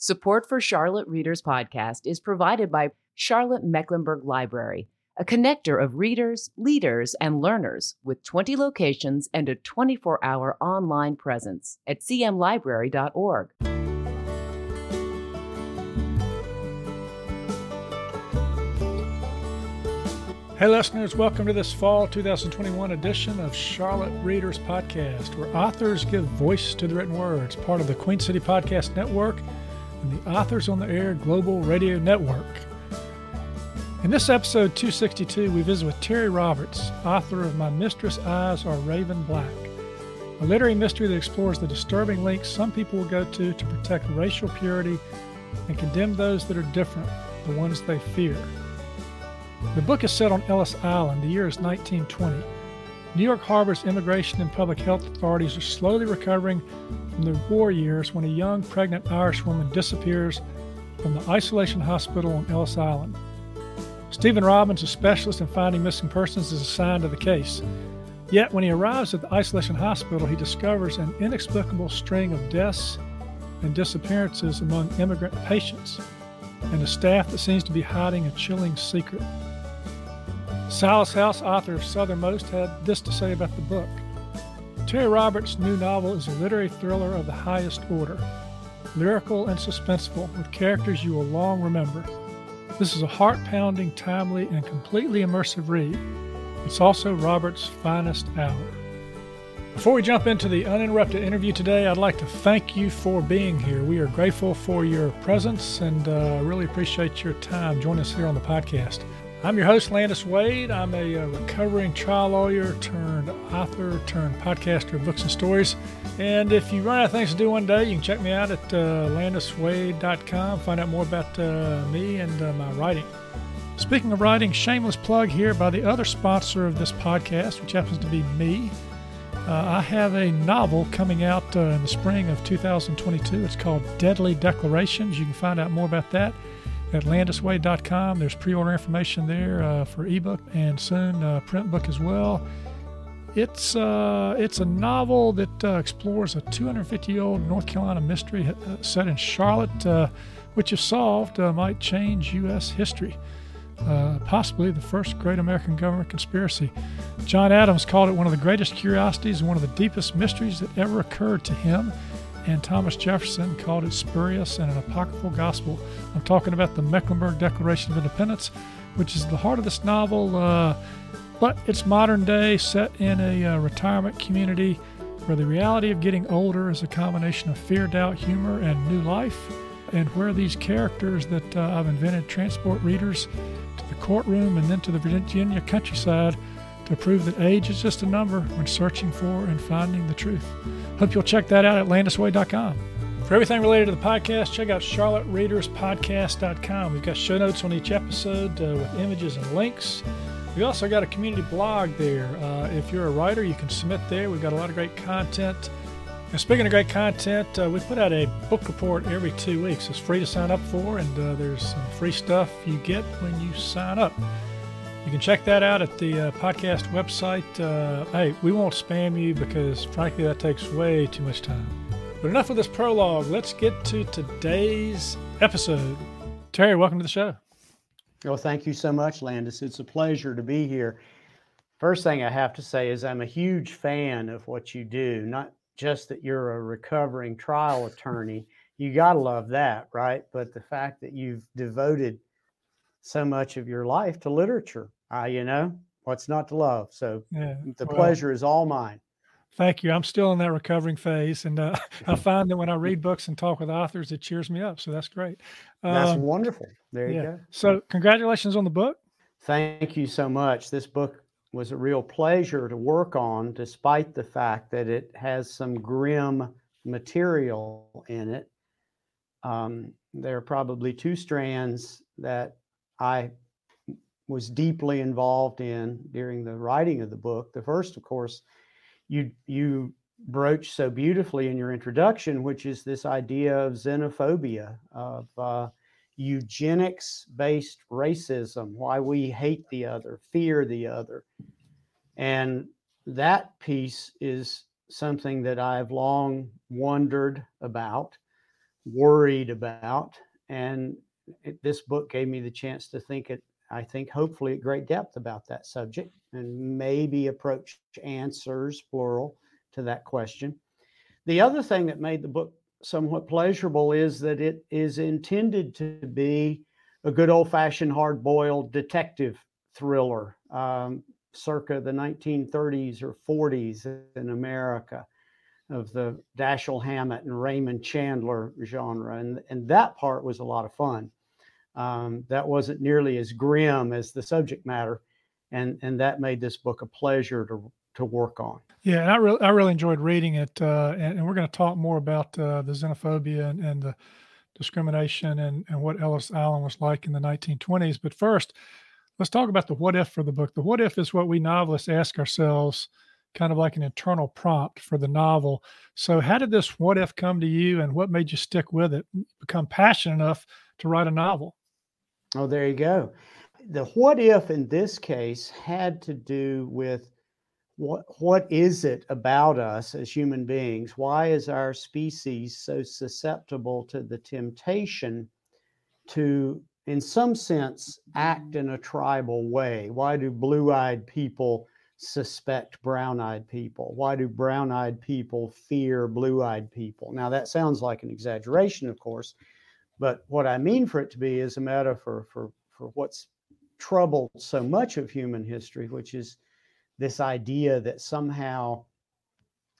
Support for Charlotte Readers Podcast is provided by Charlotte Mecklenburg Library, a connector of readers, leaders, and learners with 20 locations and a 24 hour online presence at cmlibrary.org. Hey, listeners, welcome to this fall 2021 edition of Charlotte Readers Podcast, where authors give voice to the written words, part of the Queen City Podcast Network and the Authors on the Air Global Radio Network. In this episode 262, we visit with Terry Roberts, author of My Mistress' Eyes Are Raven Black, a literary mystery that explores the disturbing links some people will go to to protect racial purity and condemn those that are different, the ones they fear. The book is set on Ellis Island. The year is 1920. New York Harbor's immigration and public health authorities are slowly recovering from the war years when a young pregnant Irish woman disappears from the isolation hospital on Ellis Island. Stephen Robbins, a specialist in finding missing persons, is assigned to the case. Yet, when he arrives at the isolation hospital, he discovers an inexplicable string of deaths and disappearances among immigrant patients, and a staff that seems to be hiding a chilling secret. Silas House, author of Southernmost, had this to say about the book. Terry Roberts' new novel is a literary thriller of the highest order, lyrical and suspenseful, with characters you will long remember. This is a heart pounding, timely, and completely immersive read. It's also Roberts' finest hour. Before we jump into the uninterrupted interview today, I'd like to thank you for being here. We are grateful for your presence and uh, really appreciate your time joining us here on the podcast. I'm your host, Landis Wade. I'm a, uh, recovering trial lawyer turned author turned podcaster of books and stories. And if you run out of things to do one day, you can check me out at uh, landiswade.com, find out more about uh, me and uh, my writing. Speaking of writing, shameless plug here by the other sponsor of this podcast, which happens to be me. Uh, I have a novel coming out uh, in the spring of 2022. It's called Deadly Declarations. You can find out more about that at landiswade.com. There's pre-order information there uh, for ebook and soon uh, print book as well. It's uh, it's a novel that uh, explores a 250-year-old North Carolina mystery uh, set in Charlotte, uh, which, if solved, might change U.S. history. possibly the first great American government conspiracy. John Adams called it one of the greatest curiosities and one of the deepest mysteries that ever occurred to him and Thomas Jefferson called it spurious and an apocryphal gospel. I'm talking about the Mecklenburg Declaration of Independence, which is the heart of this novel, uh, but it's modern day, set in a uh, retirement community where the reality of getting older is a combination of fear, doubt, humor, and new life, and where these characters that uh, I've invented transport readers to the courtroom and then to the Virginia countryside to prove that age is just a number when searching for and finding the truth. Hope you'll check that out at landiswade.com. For everything related to the podcast, check out charlottereaderspodcast.com. We've got show notes on each episode uh, with images and links. We also got a community blog there. Uh, if you're a writer, you can submit there. We've got a lot of great content. And speaking of great content, uh, we put out a book report every two weeks. It's free to sign up for, and uh, there's some free stuff you get when you sign up. You can check that out at the uh, podcast website. Uh, hey, we won't spam you because, frankly, that takes way too much time. But enough of this prologue. Let's get to today's episode. Terry, welcome to the show. Well, thank you so much, Landis. It's a pleasure to be here. First thing I have to say is I'm a huge fan of what you do, not just that you're a recovering trial attorney. You got to love that, right? But the fact that you've devoted so much of your life to literature uh, you know, what's not to love? So yeah, the well, pleasure is all mine. Thank you. I'm still in that recovering phase, and uh, I find that when I read books and talk with authors, it cheers me up. So that's great. That's um, wonderful. There you yeah. go. So congratulations on the book. Thank you so much. This book was a real pleasure to work on, despite the fact that it has some grim material in it. Um, there are probably two strands that I was deeply involved in during the writing of the book. The first, of course, you you broach so beautifully in your introduction, which is this idea of xenophobia, of uh, eugenics-based racism, why we hate the other, fear the other, and that piece is something that I've long wondered about worried about. And this book gave me the chance to think it, I think, hopefully at great depth about that subject and maybe approach answers, plural, to that question. The other thing that made the book somewhat pleasurable is that it is intended to be a good old fashioned hard boiled detective thriller, um, circa the 1930s or 40s in America of the Dashiell Hammett and Raymond Chandler genre. And, and that part was a lot of fun. Um, that wasn't nearly as grim as the subject matter. And, and that made this book a pleasure to, to work on. Yeah, and I really, I really enjoyed reading it. Uh, and, and, we're going to talk more about uh, the xenophobia and, and the discrimination and, and what Ellis Island was like in the 1920s. But first, let's talk about the what if for the book. The what if is what we novelists ask ourselves, kind of like an internal prompt for the novel. So, how did this what if come to you, and what made you stick with it, become passionate enough to write a novel? Oh, there you go. The what if in this case had to do with what what is it about us as human beings? Why is our species so susceptible to the temptation to in some sense, act in a tribal way? Why do blue eyed people suspect brown eyed people? Why do brown eyed people fear blue eyed people? Now, that sounds like an exaggeration, of course, but what I mean for it to be is a metaphor for, for what's troubled so much of human history, which is this idea that somehow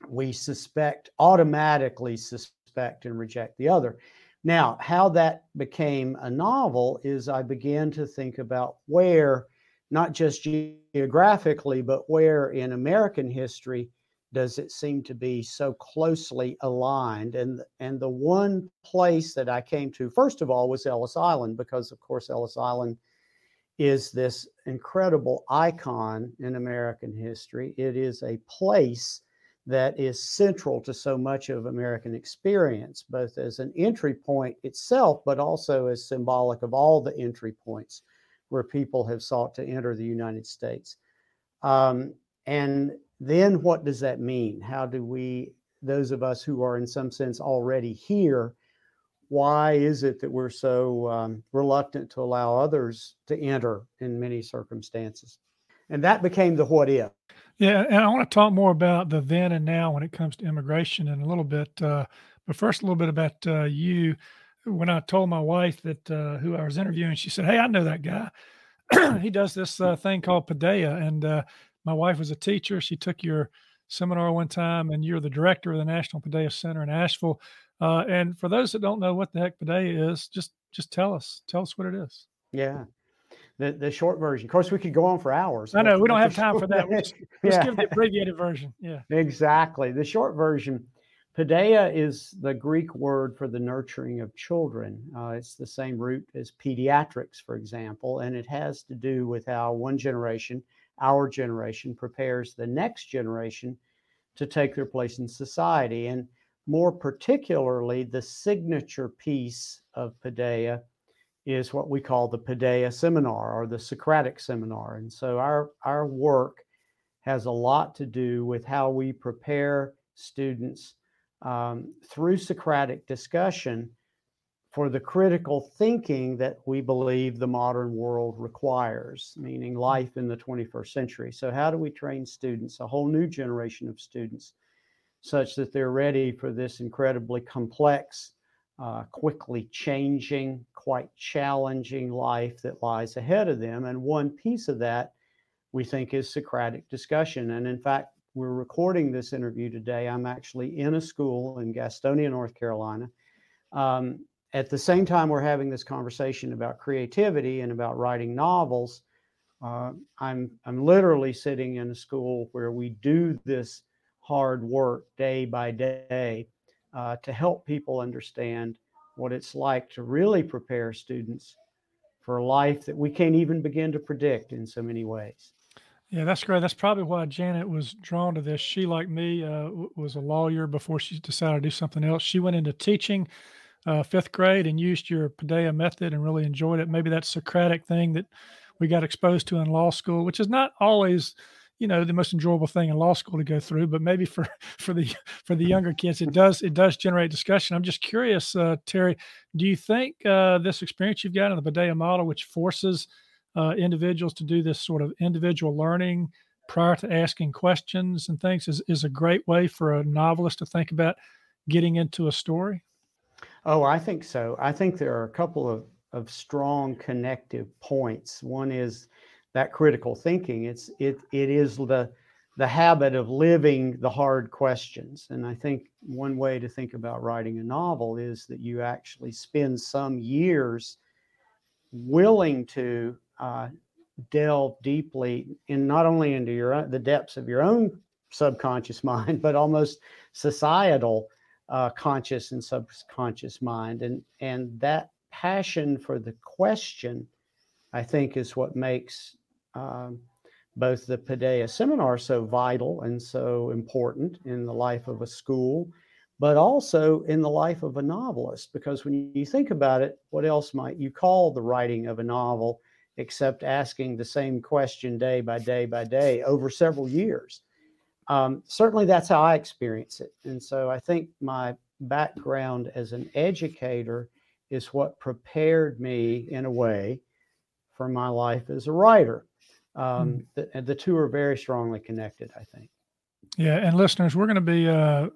we suspect, automatically suspect and reject the other. Now, how that became a novel is I began to think about where, not just geographically, but where in American history does it seem to be so closely aligned. And, and the one place that I came to, first of all, was Ellis Island, because of course, Ellis Island is this incredible icon in American history. It is a place that is central to so much of American experience, both as an entry point itself, but also as symbolic of all the entry points where people have sought to enter the United States. Um, and then what does that mean? How do we, those of us who are in some sense already here, why is it that we're so um, reluctant to allow others to enter in many circumstances? And that became the what if. Yeah, and I want to talk more about the then and now when it comes to immigration in a little bit. Uh, but first, a little bit about uh, you. When I told my wife that uh, who I was interviewing, she said, "Hey, I know that guy. he does this uh, thing called Paideia." And uh, my wife was a teacher. She took your seminar one time, and you're the director of the National Paideia Center in Asheville. Uh, and for those that don't know what the heck Paideia is, just just tell us, tell us what it is. Yeah the, the short version. Of course, we could go on for hours. I know we don't have time for that. Let's, yeah. give the abbreviated version. Yeah, exactly. The short version. Paideia is the Greek word for the nurturing of children. Uh, it's the same root as pediatrics, for example, and it has to do with how one generation, our generation, prepares the next generation to take their place in society. And more particularly, the signature piece of Paideia is what we call the Paideia Seminar or the Socratic Seminar. And so our, our work has a lot to do with how we prepare students um, through Socratic discussion for the critical thinking that we believe the modern world requires, meaning life in the 21st century. So, how do we train students, a whole new generation of students, such that they're ready for this incredibly complex uh, quickly changing, quite challenging life that lies ahead of them. And one piece of that we think is Socratic discussion. And in fact, we're recording this interview today. I'm actually in a school in Gastonia, North Carolina. Um, at the same time, we're having this conversation about creativity and about writing novels. Uh, I'm I'm literally sitting in a school where we do this hard work day by day uh, to help people understand what it's like to really prepare students for a life that we can't even begin to predict in so many ways. Yeah, that's great. That's probably why Janet was drawn to this. She, like me, uh, was a lawyer before she decided to do something else. She went into teaching uh, fifth grade and used your Paideia method and really enjoyed it. Maybe that Socratic thing that we got exposed to in law school, which is not always you know the most enjoyable thing in law school to go through but maybe for for the for the younger kids it does it does generate discussion i'm just curious uh, terry do you think uh, this experience you've got in the Paideia model which forces uh, individuals to do this sort of individual learning prior to asking questions and things is, is a great way for a novelist to think about getting into a story oh i think so i think there are a couple of of strong connective points one is that critical thinking. It's it it is the the habit of living the hard questions. And I think one way to think about writing a novel is that you actually spend some years willing to uh, delve deeply in not only into your the depths of your own subconscious mind, but almost societal uh, conscious and subconscious mind. And and that passion for the question, I think, is what makes um, both the Paideia seminar so vital and so important in the life of a school, but also in the life of a novelist. Because when you think about it, what else might you call the writing of a novel except asking the same question day by day by day over several years? Um, certainly, that's how I experience it. And so I think my background as an educator is what prepared me in a way for my life as a writer. Um, mm. the, the two are very strongly connected, I think. Yeah, and listeners, we're going to be uh,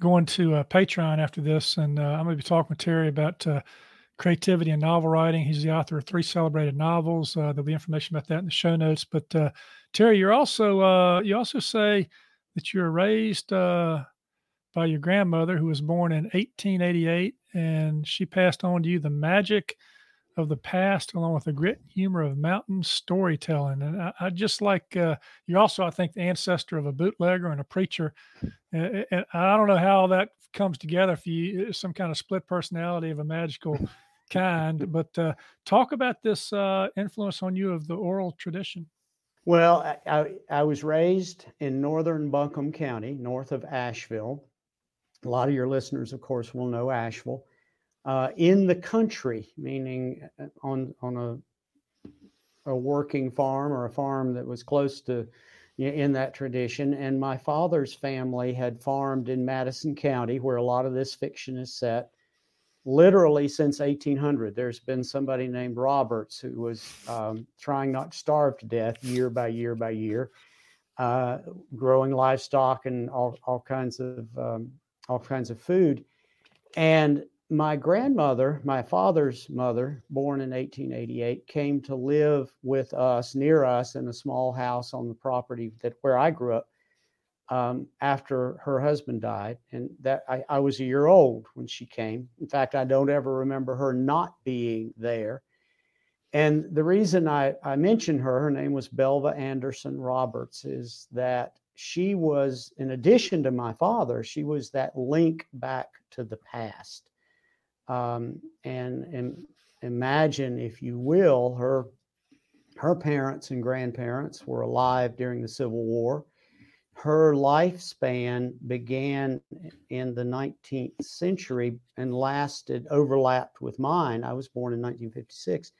going to uh, Patreon after this, and uh, I'm going to be talking with Terry about uh, creativity and novel writing. He's the author of three celebrated novels. Uh, there'll be information about that in the show notes. But uh, Terry, you're also you also say that you were raised by your grandmother, who was born in 1888, and she passed on to you the magic of the past, along with the grit and humor of mountain storytelling. And I, I just like uh, you're also, I think, the ancestor of a bootlegger and a preacher. And, and I don't know how that comes together if you some kind of split personality of a magical kind. But uh, talk about this uh, influence on you of the oral tradition. Well, I, I was raised in northern Buncombe County, north of Asheville. A lot of your listeners, of course, will know Asheville uh, in the country, meaning uh, on on a a working farm or a farm that was close to in that tradition. And my father's family had farmed in Madison County, where a lot of this fiction is set, literally since 1800. There's been somebody named Roberts who was um, trying not to starve to death year by year by year, uh, growing livestock and all, all kinds of um, all kinds of food. And my grandmother, my father's mother, born in 1888, came to live with us near us in a small house on the property that where I grew up um, after her husband died. And that I, I was a year old when she came. In fact, I don't ever remember her not being there. And the reason I, I mention her, her name was Belva Anderson Roberts, is that she was, in addition to my father, she was that link back to the past um, and, and imagine, if you will, her her parents and grandparents were alive during the Civil War. Her lifespan began in the 19th century and lasted, overlapped with mine. I was born in 1956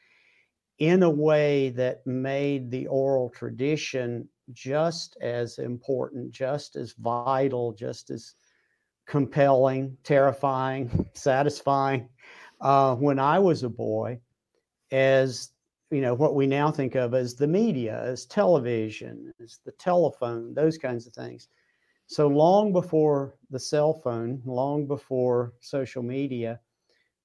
in a way that made the oral tradition just as important, just as vital, just as compelling, terrifying, satisfying uh, when I was a boy as you know what we now think of as the media, as television, as the telephone, those kinds of things. So long before the cell phone, long before social media,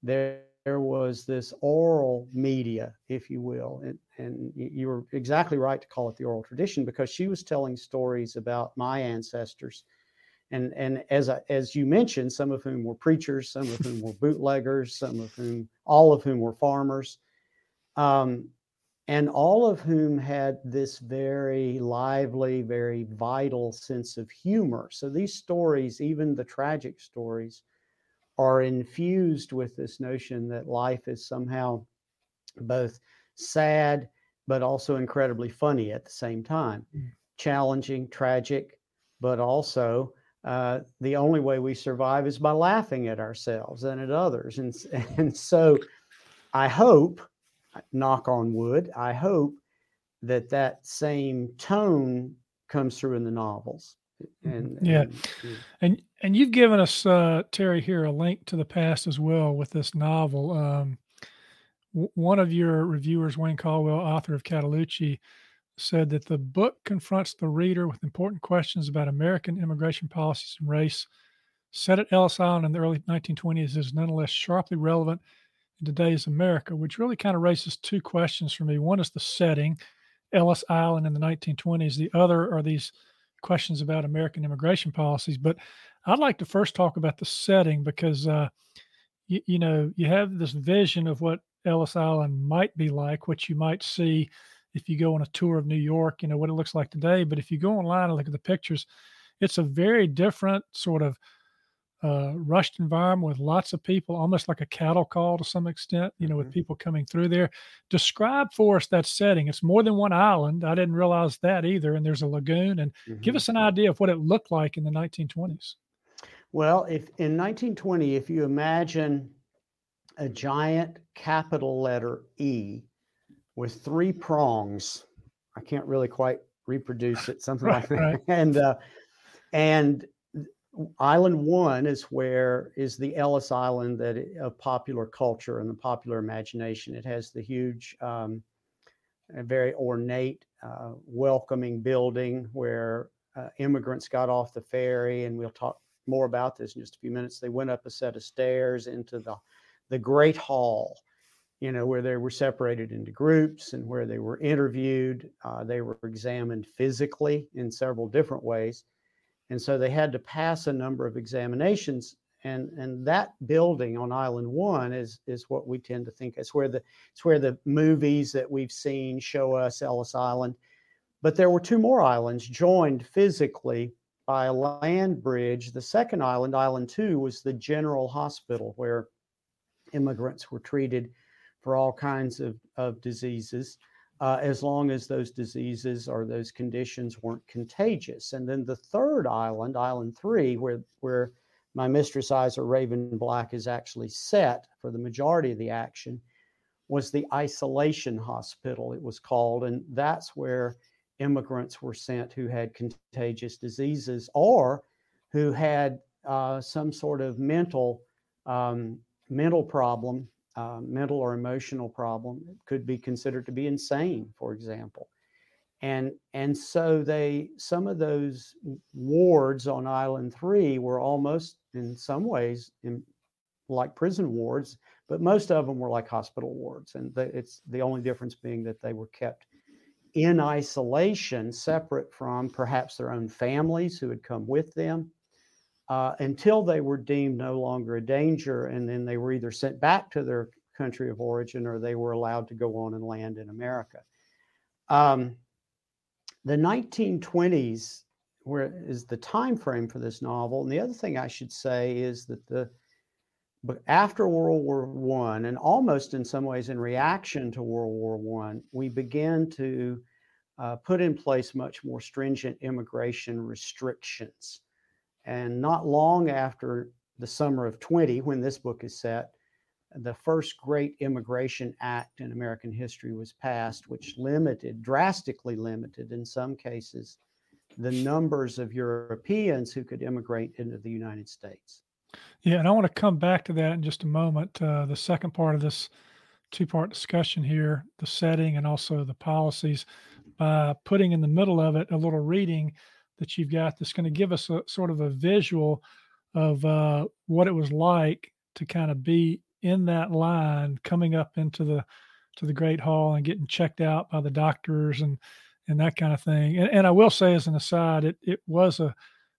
there, there was this oral media, if you will, and, and you were exactly right to call it the oral tradition because she was telling stories about my ancestors and and as I, as you mentioned, some of whom were preachers, some of whom were bootleggers, some of whom, all of whom were farmers, um, and all of whom had this very lively, very vital sense of humor. So these stories, even the tragic stories, are infused with this notion that life is somehow both sad but also incredibly funny at the same time, mm. challenging, tragic, but also uh, the only way we survive is by laughing at ourselves and at others. And, and so I hope, knock on wood, I hope that that same tone comes through in the novels. Mm-hmm. And, yeah, and, and and you've given us uh, Terry here a link to the past as well with this novel. Um, w- one of your reviewers, Wayne Caldwell, author of Cataloochee, said that the book confronts the reader with important questions about American immigration policies and race. Set at Ellis Island in the early 1920s is nonetheless sharply relevant in today's America, which really kind of raises two questions for me. One is the setting, Ellis Island in the 1920s. The other are these questions about American immigration policies. But I'd like to first talk about the setting because, uh, you, you know, you have this vision of what Ellis Island might be like, what you might see if you go on a tour of New York, you know, what it looks like today. But if you go online and look at the pictures, it's a very different sort of uh, rushed environment with lots of people, almost like a cattle call to some extent, you know, mm-hmm. with people coming through there. Describe for us that setting. It's more than one island. I didn't realize that either. And there's a lagoon. And mm-hmm. give us an idea of what it looked like in the 1920s. Well, if in 1920, if you imagine a giant capital letter E with three prongs, I can't really quite reproduce it, something right, like that. Right. And uh, and Island One is where is the Ellis Island that of popular culture and the popular imagination. It has the huge, um, very ornate, uh, welcoming building where uh, immigrants got off the ferry, and we'll talk more about this in just a few minutes. They went up a set of stairs into the the Great Hall, you know, where they were separated into groups and where they were interviewed. Uh, they were examined physically in several different ways and so they had to pass a number of examinations. And, and that building on Island One is is what we tend to think it's where the it's where the movies that we've seen show us Ellis Island. But there were two more islands joined physically by a land bridge. The second island, Island Two, was the general hospital where immigrants were treated for all kinds of, of diseases uh, as long as those diseases or those conditions weren't contagious. And then the third island, Island Three, where where my mistress eyes are raven black is actually set for the majority of the action, was the isolation hospital. It was called, and that's where immigrants were sent who had contagious diseases or who had uh, some sort of mental um, mental problem uh, mental or emotional problem could be considered to be insane, for example. And and so they some of those wards on Island Three were almost in some ways in, like prison wards, but most of them were like hospital wards, and the, it's the only difference being that they were kept in isolation, separate from perhaps their own families who had come with them, uh, until they were deemed no longer a danger, and then they were either sent back to their country of origin or they were allowed to go on and land in America. Um, the 1920s where is the time frame for this novel, and the other thing I should say is that the but after World War One, and almost in some ways in reaction to World War One, we began to uh, put in place much more stringent immigration restrictions. And not long after the summer of 20, when this book is set, the first great immigration act in American history was passed, which limited, drastically limited in some cases, the numbers of Europeans who could immigrate into the United States. Yeah, and I want to come back to that in just a moment. Uh, the second part of this two part discussion here the setting and also the policies by putting in the middle of it a little reading that you've got that's going to give us a sort of a visual of uh, what it was like to kind of be in that line coming up into the to the great hall and getting checked out by the doctors and and that kind of thing. And, and i will say as an aside it, it was a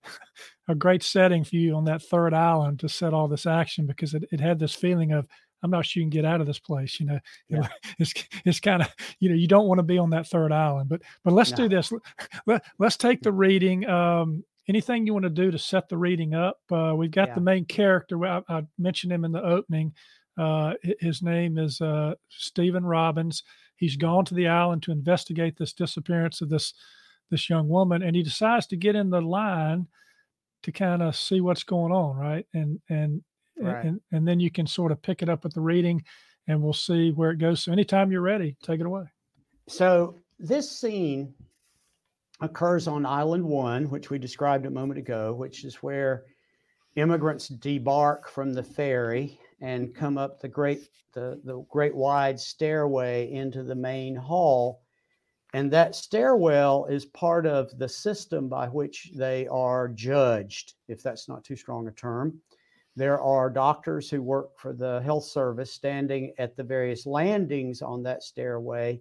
a great setting for you on that third island to set all this action because it, it had this feeling of I'm not sure you can get out of this place. You know, yeah. it's it's kind of you know you don't want to be on that third island. But but let's no. do this. Let, let's take the reading. Um, anything you want to do to set the reading up? Uh, we've got yeah. the main character. I, I, mentioned him in the opening. Uh, his name is uh, Stephen Robbins. He's gone to the island to investigate this disappearance of this this young woman, and he decides to get in the line to kind of see what's going on, right? And and right. and and then you can sort of pick it up at the reading, and we'll see where it goes. So anytime you're ready, take it away. So this scene occurs on Island One, which we described a moment ago, which is where immigrants debark from the ferry and come up the great the, the great wide stairway into the main hall. And that stairwell is part of the system by which they are judged, if that's not too strong a term. There are doctors who work for the health service standing at the various landings on that stairway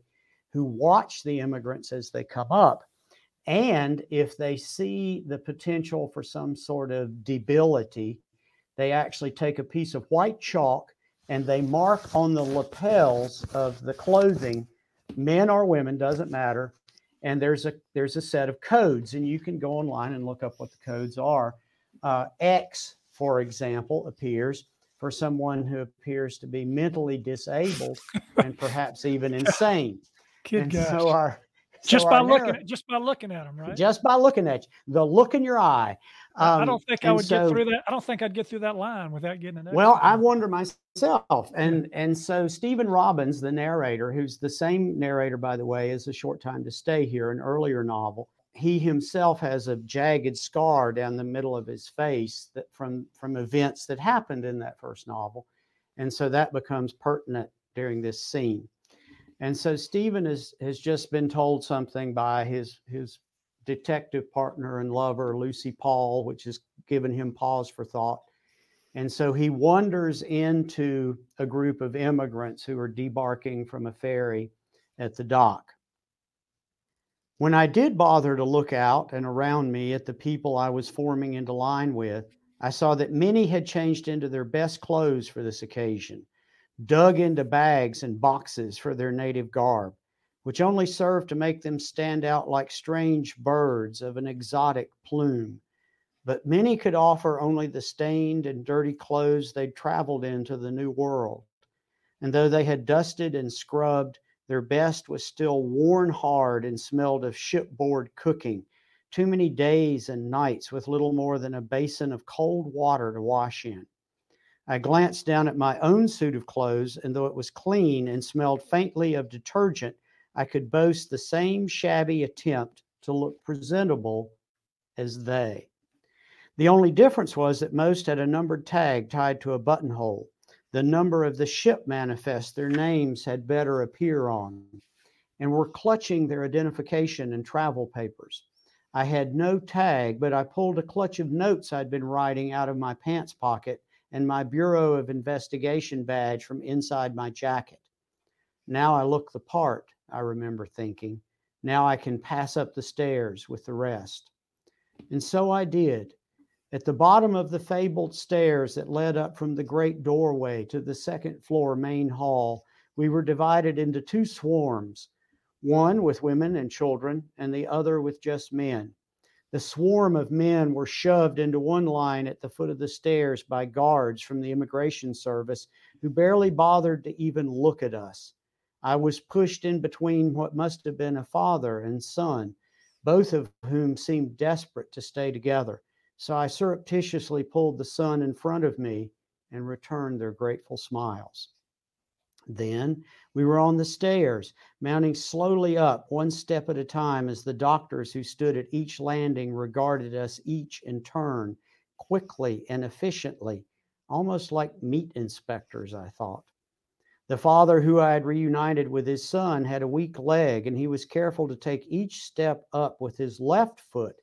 who watch the immigrants as they come up. And if they see the potential for some sort of debility, they actually take a piece of white chalk and they mark on the lapels of the clothing, men or women, doesn't matter. And there's a there's a set of codes, and you can go online and look up what the codes are. Uh, X, for example, appears for someone who appears to be mentally disabled and perhaps even insane. Kid and gosh. so our just by looking narrative- at just by looking at them, right? just by looking at you, the look in your eye. I- I Um, don't think I would so- get through that. I don't think I'd get through that line without getting an. Well, I wonder myself, and and so Stephen Robbins, the narrator, who's the same narrator, by the way, as A Short Time to Stay Here, an earlier novel. He himself has a jagged scar down the middle of his face that from from events that happened in that first novel, and so that becomes pertinent during this scene. And so Stephen has has just been told something by his his detective partner and lover Lucy Paul, which has given him pause for thought. And so he wanders into a group of immigrants who are debarking from a ferry at the dock. When I did bother to look out and around me at the people I was forming into line with, I saw that many had changed into their best clothes for this occasion, dug into bags and boxes for their native garb, which only served to make them stand out like strange birds of an exotic plume but many could offer only the stained and dirty clothes they'd traveled into the new world. And though they had dusted and scrubbed, their best was still worn hard and smelled of shipboard cooking, too many days and nights with little more than a basin of cold water to wash in. I glanced down at my own suit of clothes, and though it was clean and smelled faintly of detergent, I could boast the same shabby attempt to look presentable as they. The only difference was that most had a numbered tag tied to a buttonhole. The number of the ship manifest their names had better appear on, and were clutching their identification and travel papers. I had no tag, but I pulled a clutch of notes I'd been writing out of my pants pocket and my Bureau of Investigation badge from inside my jacket. Now I look the part, I remember thinking. Now I can pass up the stairs with the rest. And so I did. At the bottom of the fabled stairs that led up from the great doorway to the second floor main hall, we were divided into two swarms one with women and children, and the other with just men. The swarm of men were shoved into one line at the foot of the stairs by guards from the immigration service who barely bothered to even look at us. I was pushed in between what must have been a father and son, both of whom seemed desperate to stay together. So I surreptitiously pulled the son in front of me and returned their grateful smiles. Then we were on the stairs, mounting slowly up, one step at a time, as the doctors who stood at each landing regarded us each in turn, quickly and efficiently, almost like meat inspectors, I thought. The father who I had reunited with his son had a weak leg, and he was careful to take each step up with his left foot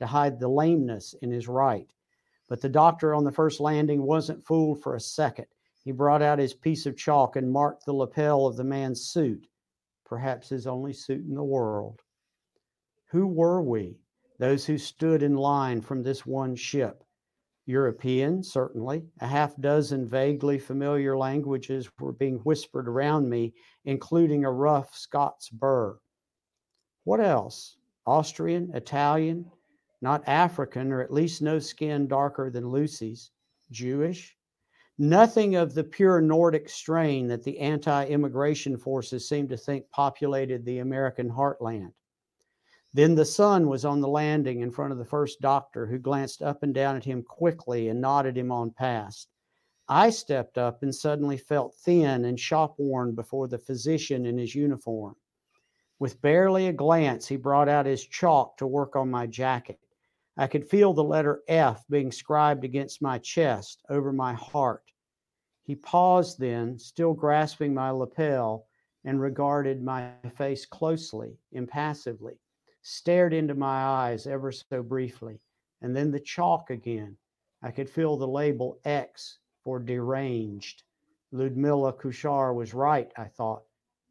to hide the lameness in his right. But the doctor on the first landing wasn't fooled for a second. He brought out his piece of chalk and marked the lapel of the man's suit, perhaps his only suit in the world. Who were we, those who stood in line from this one ship? European, certainly. A half dozen vaguely familiar languages were being whispered around me, including a rough Scots burr. What else? Austrian, Italian, not African, or at least no skin darker than Lucy's. Jewish? Nothing of the pure Nordic strain that the anti immigration forces seem to think populated the American heartland. Then the son was on the landing in front of the first doctor, who glanced up and down at him quickly and nodded him on past. I stepped up and suddenly felt thin and shop worn before the physician in his uniform. With barely a glance, he brought out his chalk to work on my jacket. I could feel the letter F being scribed against my chest, over my heart. He paused then, still grasping my lapel, and regarded my face closely, impassively, stared into my eyes ever so briefly, and then the chalk again. I could feel the label X for deranged. Ludmilla Kuchar was right, I thought.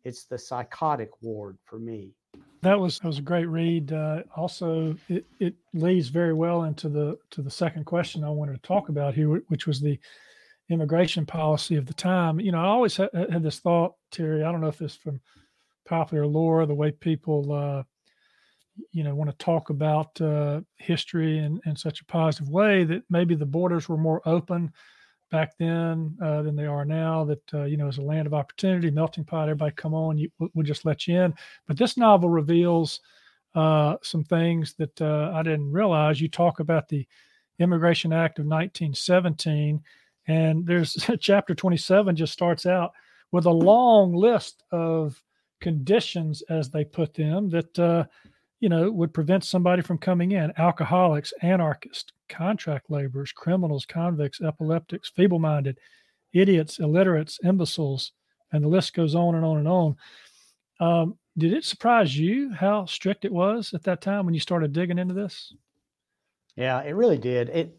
It's the psychotic ward for me. That was that was a great read. Uh, also, it, it leads very well into the to the second question I wanted to talk about here, which was the immigration policy of the time. You know, I always ha- had this thought, Terry. I don't know if it's from popular lore, the way people, uh, you know, want to talk about uh, history in, in such a positive way that maybe the borders were more open back then uh, than they are now. That uh, you know, as a land of opportunity, melting pot, everybody come on, you, we'll just let you in. But this novel reveals uh, some things that uh, I didn't realize. You talk about the Immigration Act of 1917, and there's chapter 27 just starts out with a long list of conditions, as they put them, that uh, you know would prevent somebody from coming in: alcoholics, anarchists, contract laborers, criminals, convicts, epileptics, feeble minded, idiots, illiterates, imbeciles, and the list goes on and on and on. Um, did it surprise you how strict it was at that time when you started digging into this? Yeah, it really did. It,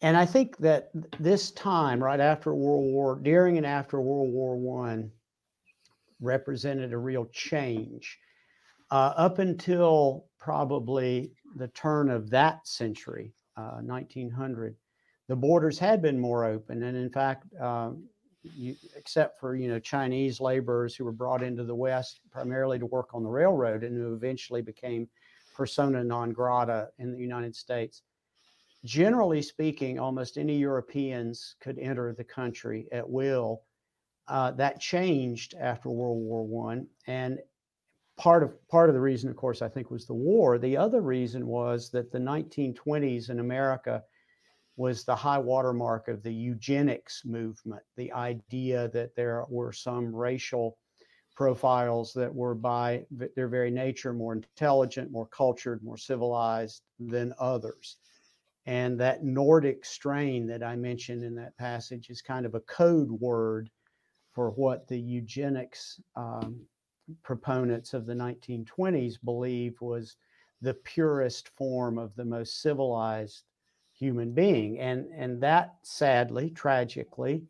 and I think that this time, right after World War, during and after World War One, represented a real change. Uh, up until probably the turn of that century, uh, 1900, the borders had been more open, and in fact, um, you, except for you know Chinese laborers who were brought into the West primarily to work on the railroad and who eventually became persona non grata in the United States. Generally speaking, almost any Europeans could enter the country at will. Uh, that changed after World War One, and part of part of the reason, of course, I think was the war. The other reason was that the 1920s in America was the high watermark of the eugenics movement. The idea that there were some racial profiles that were by their very nature more intelligent, more cultured, more civilized than others. And that Nordic strain that I mentioned in that passage is kind of a code word for what the eugenics um, proponents of the 1920s believed was the purest form of the most civilized human being. And, and that sadly, tragically,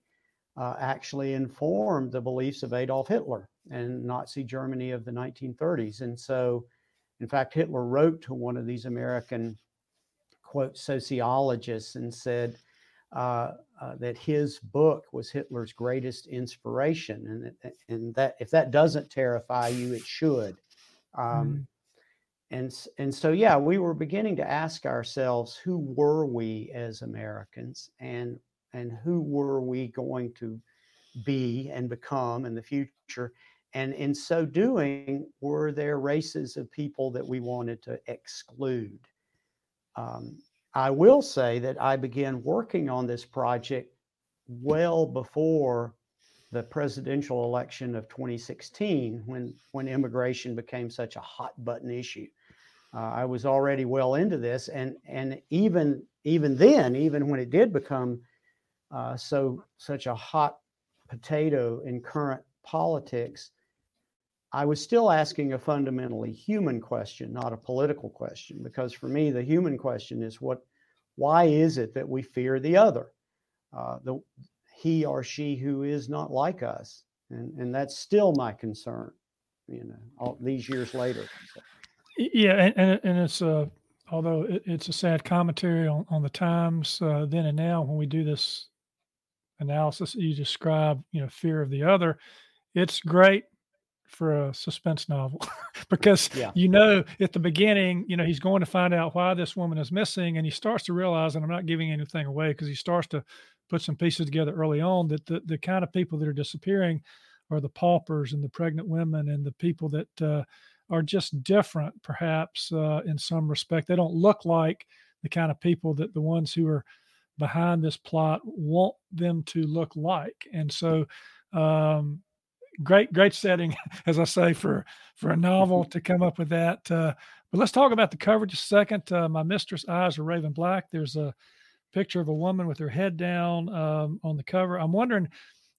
uh, actually informed the beliefs of Adolf Hitler and Nazi Germany of the 1930s. And so, in fact, Hitler wrote to one of these American, quote, sociologists and said, uh, uh, that his book was Hitler's greatest inspiration, and and that if that doesn't terrify you, it should. Um, mm. And and so yeah, we were beginning to ask ourselves, who were we as Americans, and and who were we going to be and become in the future? And in so doing, were there races of people that we wanted to exclude? Um, I will say that I began working on this project well before the presidential election of 2016 when, when immigration became such a hot button issue. Uh, I was already well into this, and and even even then, even when it did become uh, so such a hot potato in current politics, I was still asking a fundamentally human question, not a political question, because for me, the human question is what, why is it that we fear the other, uh, the he or she who is not like us, and and that's still my concern, you know, all these years later. So. Yeah, and and, and it's uh, although it, it's a sad commentary on on the times uh, then and now when we do this analysis you describe, you know, fear of the other. It's great for a suspense novel because yeah. you know at the beginning you know he's going to find out why this woman is missing and he starts to realize and i'm not giving anything away because he starts to put some pieces together early on that the, the kind of people that are disappearing are the paupers and the pregnant women and the people that uh, are just different perhaps uh, in some respect they don't look like the kind of people that the ones who are behind this plot want them to look like and so um, great, great setting, as I say, for for a novel to come up with that. Uh, but let's talk about the cover just a second. Uh, My Mistress' Eyes Are Raven Black. There's a picture of a woman with her head down um, on the cover. I'm wondering.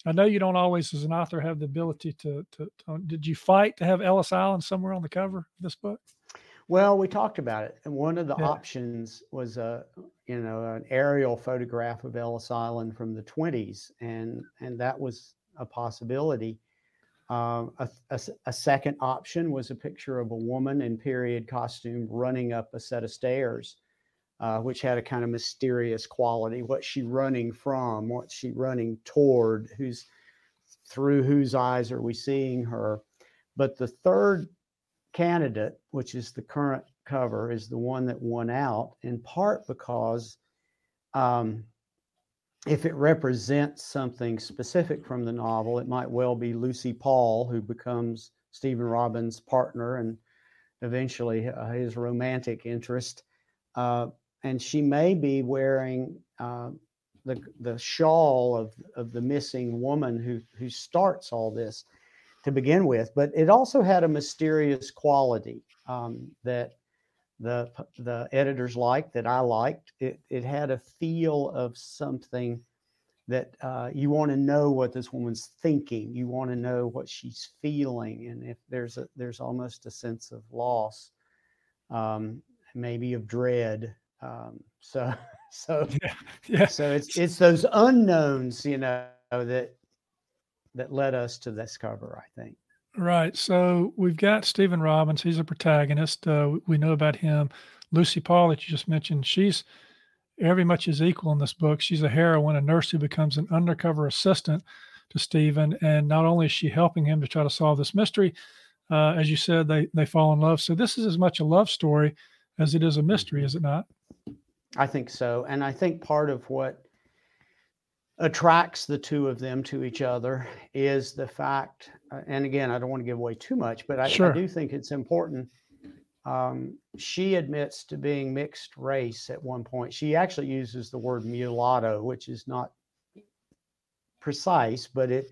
I know you don't always, as an author, have the ability to, to, to. Did you fight to have Ellis Island somewhere on the cover of this book? Well, we talked about it, and one of the yeah. options was a you know an aerial photograph of Ellis Island from the 20s, and and that was a possibility. Um, a, a, a, second option was a picture of a woman in period costume running up a set of stairs, uh, which had a kind of mysterious quality. What's she running from? What's she running toward? Who's through whose eyes are we seeing her? But the third candidate, which is the current cover, is the one that won out, in part because um, if it represents something specific from the novel, it might well be Lucy Paul, who becomes Stephen Robbins' partner and eventually uh, his romantic interest. Uh, and she may be wearing uh, the, the shawl of, of the missing woman who, who starts all this to begin with, but it also had a mysterious quality um, that the the editors liked, that I liked. It it had a feel of something that uh, you want to know what this woman's thinking. You want to know what she's feeling, and if there's a there's almost a sense of loss, um, maybe of dread. Um, so so yeah, yeah. So it's it's those unknowns, you know, that that led us to this cover, I think. Right. So we've got Stephen Robbins. He's a protagonist. Uh, we know about him. Lucy Paul, that you just mentioned, she's every much is equal in this book. She's a heroine, a nurse who becomes an undercover assistant to Stephen. And not only is she helping him to try to solve this mystery, uh, as you said, they, they fall in love. So this is as much a love story as it is a mystery, is it not? I think so. And I think part of what attracts the two of them to each other is the fact, uh, and again, I don't want to give away too much, but I, sure. I do think it's important. Um, she admits to being mixed race at one point. She actually uses the word mulatto, which is not precise, but it,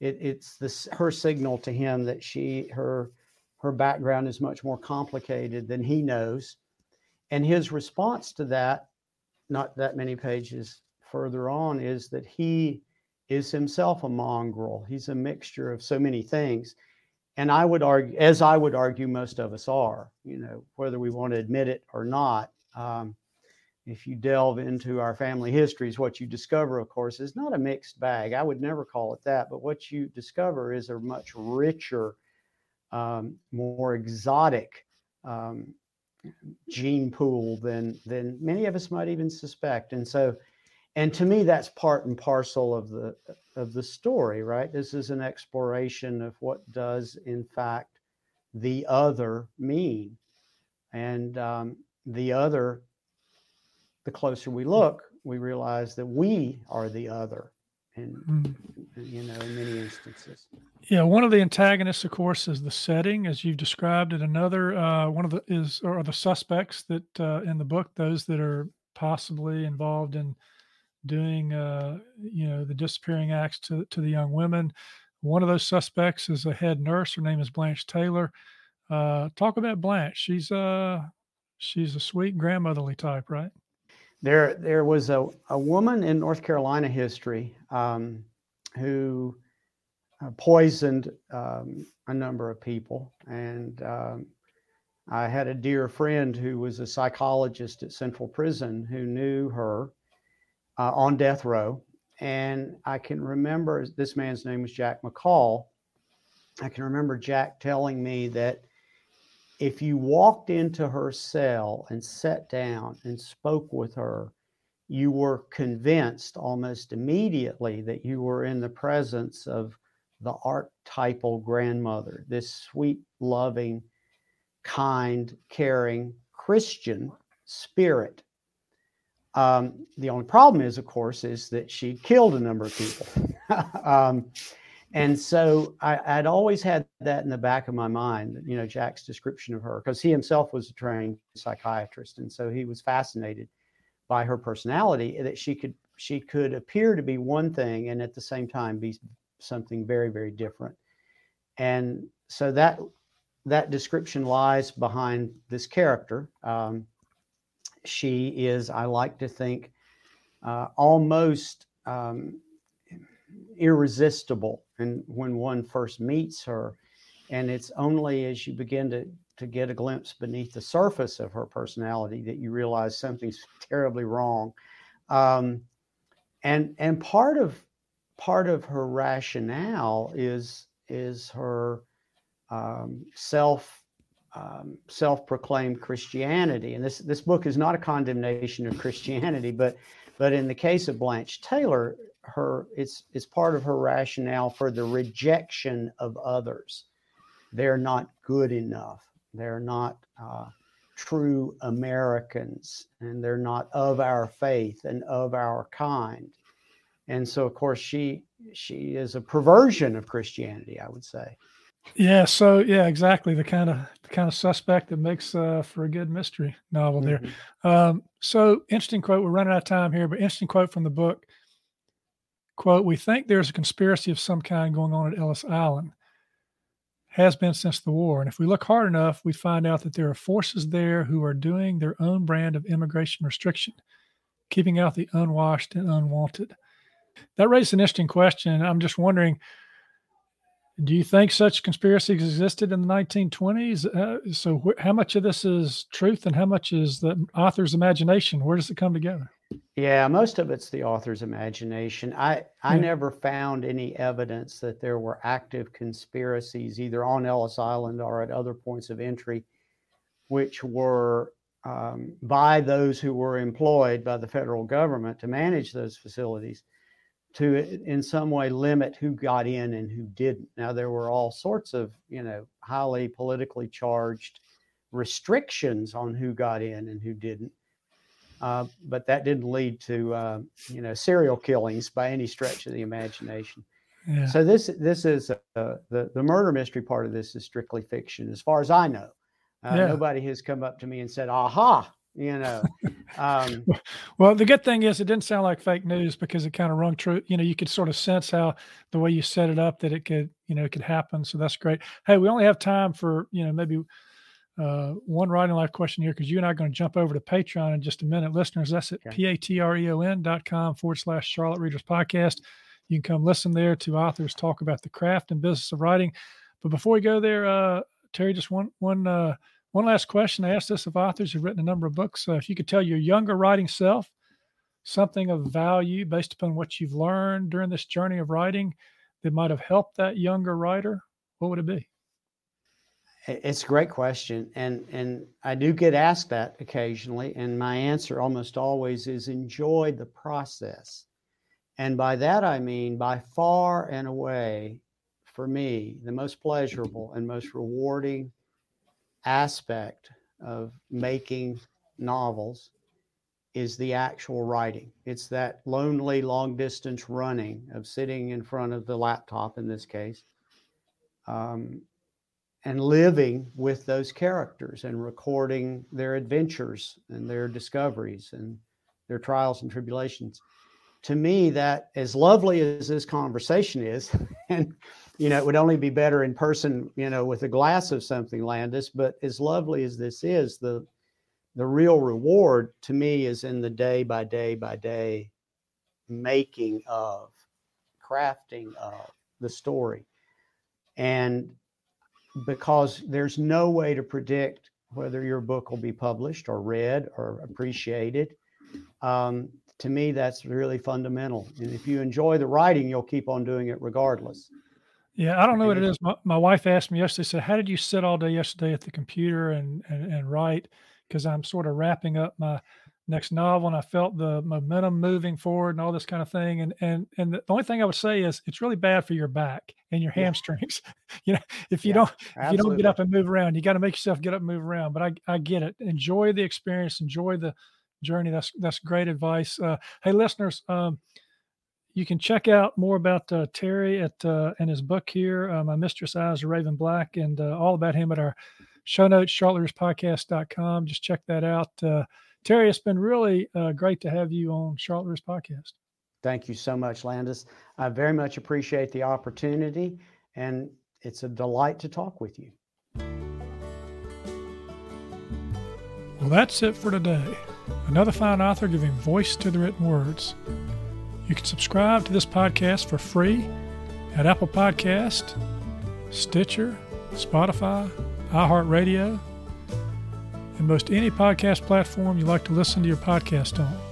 it it's this her signal to him that she her her background is much more complicated than he knows, and his response to that, not that many pages further on is that he is himself a mongrel. He's a mixture of so many things. And I would argue, as I would argue, most of us are, you know, whether we want to admit it or not. Um, if you delve into our family histories, what you discover, of course, is not a mixed bag. I would never call it that. But what you discover is a much richer, um, more exotic um, gene pool than than many of us might even suspect. And so, and to me that's part and parcel of the of the story right? This is an exploration of what does in fact the other mean. And um, the other the closer we look we realize that we are the other and mm. you know in many instances. Yeah one of the antagonists of course is the setting as you've described it. Another uh, one of the is or the suspects that uh, in the book those that are possibly involved in doing, uh, you know, the disappearing acts to, to the young women. One of those suspects is a head nurse. Her name is Blanche Taylor. Uh, talk about Blanche. She's a she's a sweet grandmotherly type, right? There, there was a, a woman in North Carolina history um, who uh, poisoned um, a number of people, and um, I had a dear friend who was a psychologist at Central Prison who knew her uh, on death row. And I can remember this man's name was Jack McCall. I can remember Jack telling me that if you walked into her cell and sat down and spoke with her, you were convinced almost immediately that you were in the presence of the archetypal grandmother, this sweet, loving, kind, caring Christian spirit um, the only problem is, of course, is that she killed a number of people. um, and so I, would always had that in the back of my mind, you know, Jack's description of her, because he himself was a trained psychiatrist, and so he was fascinated by her personality that she could she could appear to be one thing and at the same time be something very very different. and so that that description lies behind this character. Um, she is, I like to think, uh, almost um, irresistible and when one first meets her. And it's only as you begin to to get a glimpse beneath the surface of her personality that you realize something's terribly wrong. Um, and and part of part of her rationale is is her um, self um, self-proclaimed Christianity. And this this book is not a condemnation of Christianity, but but in the case of Blanche Taylor, her it's it's part of her rationale for the rejection of others. They're not good enough. They're not uh, true Americans, and they're not of our faith and of our kind. And so, of course, she she is a perversion of Christianity, I would say. Yeah. So yeah, exactly the kind of the kind of suspect that makes uh, for a good mystery novel there. Mm-hmm. Um, so interesting quote. We're running out of time here, but interesting quote from the book. Quote: We think there's a conspiracy of some kind going on at Ellis Island. Has been since the war, and if we look hard enough, we find out that there are forces there who are doing their own brand of immigration restriction, keeping out the unwashed and unwanted. That raises an interesting question. I'm just wondering do you think such conspiracies existed in the 1920s? Uh, so, wh- how much of this is truth and how much is the author's imagination? Where does it come together? Yeah, most of it's the author's imagination. I, I yeah. never found any evidence that there were active conspiracies either on Ellis Island or at other points of entry, which were um, by those who were employed by the federal government to manage those facilities to in some way limit who got in and who didn't. Now there were all sorts of you know highly politically charged restrictions on who got in and who didn't, uh, but that didn't lead to uh, you know serial killings by any stretch of the imagination. Yeah. So this this is uh, the the murder mystery part of this is strictly fiction, as far as I know. Uh, yeah. Nobody has come up to me and said, "Aha, you know. Um, well, the good thing is it didn't sound like fake news because it kind of rung true. You know, you could sort of sense how the way you set it up that it could, you know, it could happen. So that's great. Hey, we only have time for, you know, maybe uh, one writing life question here because you and I are going to jump over to Patreon in just a minute. Listeners, that's at okay. p-a-t-r-e-o-n dot com forward slash Charlotte Readers Podcast. You can come listen there to authors talk about the craft and business of writing. But before we go there, uh, Terry, just one one uh, one last question. I asked this of authors who've written a number of books. Uh, if you could tell your younger writing self something of value based upon what you've learned during this journey of writing that might have helped that younger writer, what would it be? It's a great question, and and I do get asked that occasionally, and my answer almost always is enjoy the process, and by that I mean by far and away, for me, the most pleasurable and most rewarding aspect of making novels is the actual writing. It's that lonely long distance running of sitting in front of the laptop in this case, um, and living with those characters and recording their adventures and their discoveries and their trials and tribulations. To me, that as lovely as this conversation is, and you know, it would only be better in person, you know, with a glass of something, Landis. But as lovely as this is, the the real reward to me is in the day by day by day making of, crafting of the story. And because there's no way to predict whether your book will be published or read or appreciated. Um, to me, that's really fundamental. And if you enjoy the writing, you'll keep on doing it regardless. Yeah, I don't know what it is. My, my wife asked me yesterday, said, How did you sit all day yesterday at the computer and, and, and write? Because I'm sort of wrapping up my next novel and I felt the momentum moving forward and all this kind of thing. And and and the only thing I would say is it's really bad for your back and your hamstrings. you know, if you yeah, don't if you don't get up and move around, you got to make yourself get up and move around. But I I get it. Enjoy the experience, enjoy the journey. That's that's great advice. Uh, hey listeners, um, you can check out more about uh, Terry at uh, and his book here, uh, My Mistress Eyes of Raven Black, and uh, all about him at our show notes, charlottereaderspodcast.com. Just check that out. Uh, Terry, it's been really uh, great to have you on Charlotte Podcast. Thank you so much, Landis. I very much appreciate the opportunity. And it's a delight to talk with you. Well, that's it for today. Another fine author giving voice to the written words. You can subscribe to this podcast for free at Apple Podcast, Stitcher, Spotify, iHeartRadio, and most any podcast platform you like to listen to your podcast on.